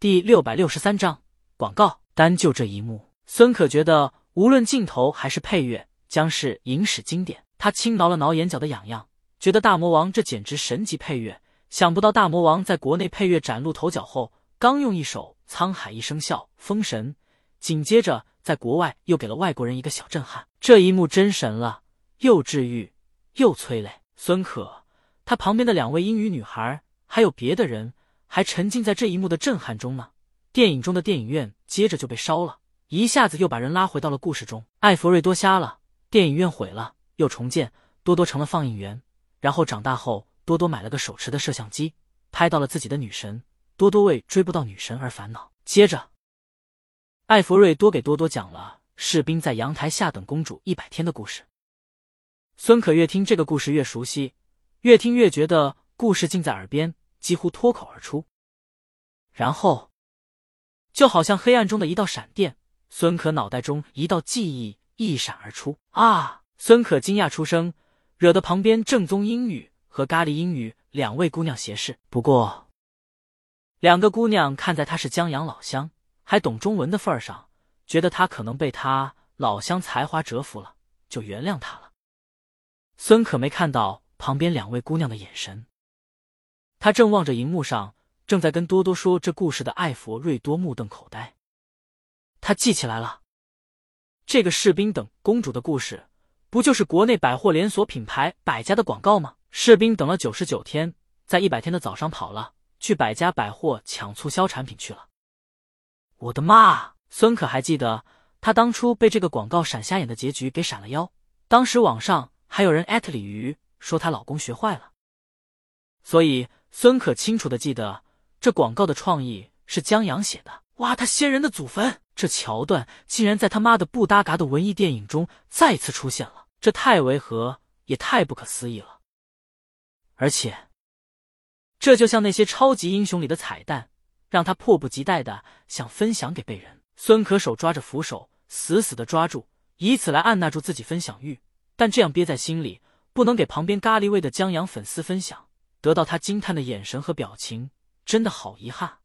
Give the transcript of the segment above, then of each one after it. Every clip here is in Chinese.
第六百六十三章广告。单就这一幕，孙可觉得无论镜头还是配乐，将是影史经典。他轻挠了挠眼角的痒痒，觉得大魔王这简直神级配乐。想不到大魔王在国内配乐崭露头角后，刚用一首《沧海一声笑》封神，紧接着在国外又给了外国人一个小震撼。这一幕真神了，又治愈又催泪。孙可他旁边的两位英语女孩，还有别的人。还沉浸在这一幕的震撼中呢。电影中的电影院接着就被烧了，一下子又把人拉回到了故事中。艾弗瑞多瞎了，电影院毁了，又重建。多多成了放映员，然后长大后，多多买了个手持的摄像机，拍到了自己的女神。多多为追不到女神而烦恼。接着，艾弗瑞多给多多讲了士兵在阳台下等公主一百天的故事。孙可越听这个故事越熟悉，越听越觉得故事近在耳边。几乎脱口而出，然后就好像黑暗中的一道闪电，孙可脑袋中一道记忆一闪而出。啊！孙可惊讶出声，惹得旁边正宗英语和咖喱英语两位姑娘斜视。不过，两个姑娘看在她是江阳老乡，还懂中文的份儿上，觉得他可能被他老乡才华折服了，就原谅他了。孙可没看到旁边两位姑娘的眼神。他正望着荧幕上正在跟多多说这故事的艾佛瑞多目瞪口呆。他记起来了，这个士兵等公主的故事，不就是国内百货连锁品牌百家的广告吗？士兵等了九十九天，在一百天的早上跑了，去百家百货抢促销产品去了。我的妈！孙可还记得他当初被这个广告闪瞎眼的结局给闪了腰，当时网上还有人艾特鲤鱼说她老公学坏了，所以。孙可清楚的记得，这广告的创意是江阳写的。挖他先人的祖坟，这桥段竟然在他妈的不搭嘎的文艺电影中再次出现了，这太违和，也太不可思议了。而且，这就像那些超级英雄里的彩蛋，让他迫不及待的想分享给被人。孙可手抓着扶手，死死的抓住，以此来按捺住自己分享欲，但这样憋在心里，不能给旁边咖喱味的江阳粉丝分享。得到他惊叹的眼神和表情，真的好遗憾。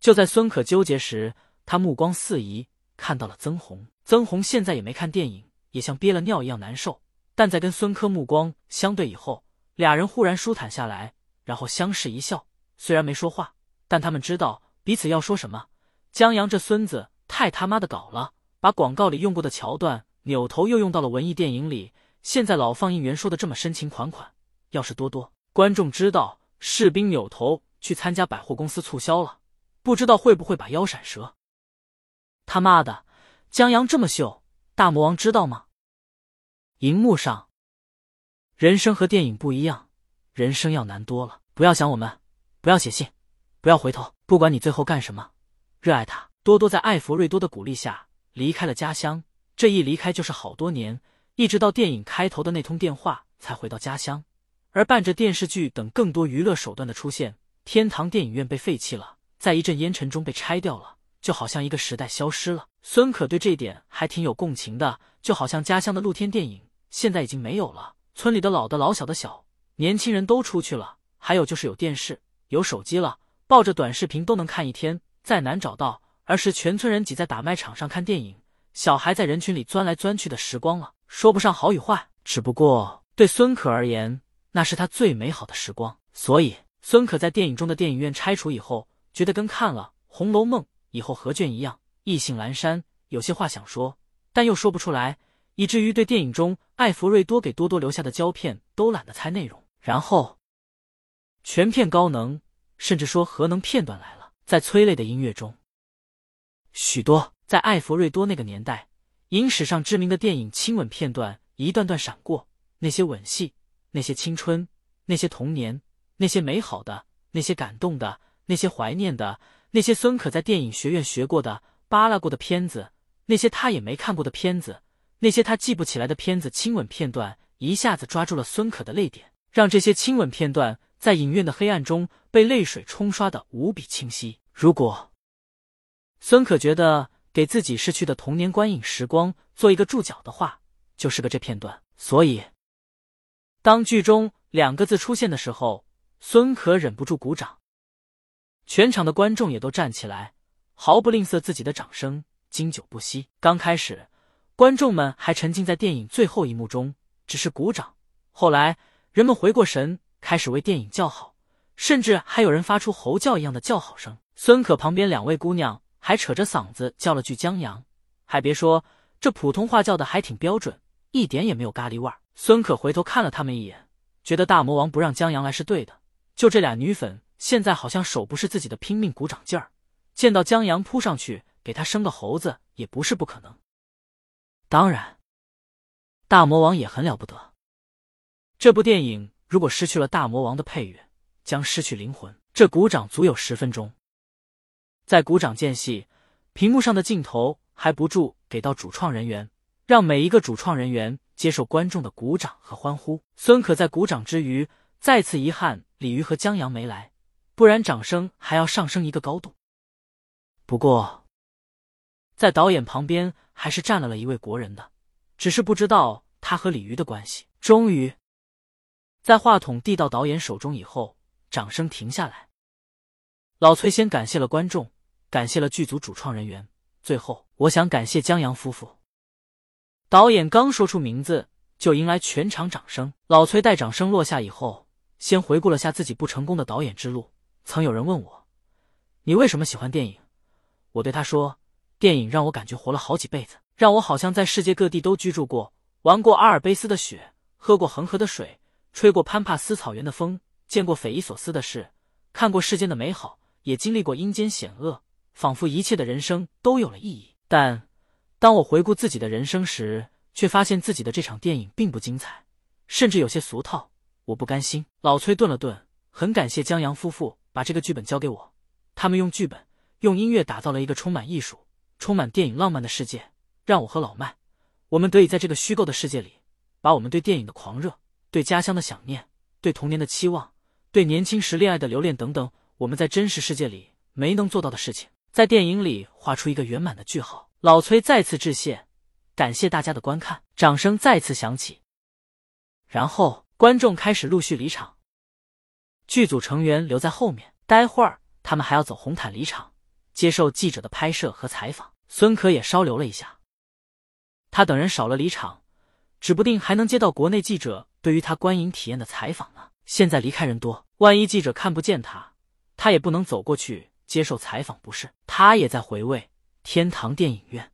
就在孙可纠结时，他目光四移，看到了曾红。曾红现在也没看电影，也像憋了尿一样难受。但在跟孙科目光相对以后，俩人忽然舒坦下来，然后相视一笑。虽然没说话，但他们知道彼此要说什么。江阳这孙子太他妈的搞了，把广告里用过的桥段扭头又用到了文艺电影里。现在老放映员说的这么深情款款，要是多多。观众知道士兵扭头去参加百货公司促销了，不知道会不会把腰闪折。他妈的，江阳这么秀，大魔王知道吗？荧幕上，人生和电影不一样，人生要难多了。不要想我们，不要写信，不要回头，不管你最后干什么，热爱他。多多在艾弗瑞多的鼓励下离开了家乡，这一离开就是好多年，一直到电影开头的那通电话才回到家乡。而伴着电视剧等更多娱乐手段的出现，天堂电影院被废弃了，在一阵烟尘中被拆掉了，就好像一个时代消失了。孙可对这点还挺有共情的，就好像家乡的露天电影现在已经没有了，村里的老的老小的小年轻人都出去了，还有就是有电视有手机了，抱着短视频都能看一天，再难找到而是全村人挤在打麦场上看电影，小孩在人群里钻来钻去的时光了。说不上好与坏，只不过对孙可而言。那是他最美好的时光，所以孙可在电影中的电影院拆除以后，觉得跟看了《红楼梦》以后合卷一样，意兴阑珊，有些话想说，但又说不出来，以至于对电影中艾弗瑞多给多多留下的胶片都懒得猜内容。然后，全片高能，甚至说核能片段来了，在催泪的音乐中，许多在艾弗瑞多那个年代，影史上知名的电影亲吻片段一段段闪过，那些吻戏。那些青春，那些童年，那些美好的，那些感动的，那些怀念的，那些孙可在电影学院学过的、扒拉过的片子，那些他也没看过的片子，那些他记不起来的片子，亲吻片段一下子抓住了孙可的泪点，让这些亲吻片段在影院的黑暗中被泪水冲刷的无比清晰。如果孙可觉得给自己逝去的童年观影时光做一个注脚的话，就是个这片段。所以。当剧中两个字出现的时候，孙可忍不住鼓掌。全场的观众也都站起来，毫不吝啬自己的掌声，经久不息。刚开始，观众们还沉浸在电影最后一幕中，只是鼓掌。后来，人们回过神，开始为电影叫好，甚至还有人发出猴叫一样的叫好声。孙可旁边两位姑娘还扯着嗓子叫了句“江阳”，还别说，这普通话叫的还挺标准，一点也没有咖喱味儿。孙可回头看了他们一眼，觉得大魔王不让江阳来是对的。就这俩女粉，现在好像手不是自己的，拼命鼓掌劲儿。见到江阳扑上去给他生个猴子，也不是不可能。当然，大魔王也很了不得。这部电影如果失去了大魔王的配乐，将失去灵魂。这鼓掌足有十分钟。在鼓掌间隙，屏幕上的镜头还不住给到主创人员，让每一个主创人员接受观众的鼓掌和欢呼。孙可在鼓掌之余，再次遗憾李鱼和江阳没来，不然掌声还要上升一个高度。不过，在导演旁边还是站了了一位国人的，只是不知道他和李鱼的关系。终于，在话筒递到导演手中以后，掌声停下来。老崔先感谢了观众。感谢了剧组主创人员，最后我想感谢江阳夫妇。导演刚说出名字，就迎来全场掌声。老崔待掌声落下以后，先回顾了下自己不成功的导演之路。曾有人问我：“你为什么喜欢电影？”我对他说：“电影让我感觉活了好几辈子，让我好像在世界各地都居住过，玩过阿尔卑斯的雪，喝过恒河的水，吹过潘帕斯草原的风，见过匪夷所思的事，看过世间的美好，也经历过阴间险恶。”仿佛一切的人生都有了意义，但当我回顾自己的人生时，却发现自己的这场电影并不精彩，甚至有些俗套。我不甘心。老崔顿了顿，很感谢江阳夫妇把这个剧本交给我，他们用剧本、用音乐打造了一个充满艺术、充满电影浪漫的世界，让我和老麦，我们得以在这个虚构的世界里，把我们对电影的狂热、对家乡的想念、对童年的期望、对年轻时恋爱的留恋等等，我们在真实世界里没能做到的事情。在电影里画出一个圆满的句号。老崔再次致谢，感谢大家的观看，掌声再次响起。然后观众开始陆续离场，剧组成员留在后面。待会儿他们还要走红毯离场，接受记者的拍摄和采访。孙可也稍留了一下，他等人少了离场，指不定还能接到国内记者对于他观影体验的采访呢。现在离开人多，万一记者看不见他，他也不能走过去。接受采访不是，他也在回味天堂电影院。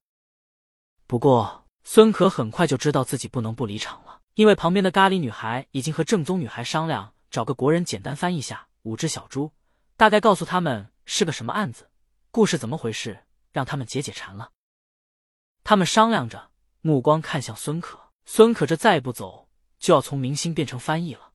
不过孙可很快就知道自己不能不离场了，因为旁边的咖喱女孩已经和正宗女孩商量，找个国人简单翻译下五只小猪，大概告诉他们是个什么案子，故事怎么回事，让他们解解馋了。他们商量着，目光看向孙可，孙可这再不走，就要从明星变成翻译了。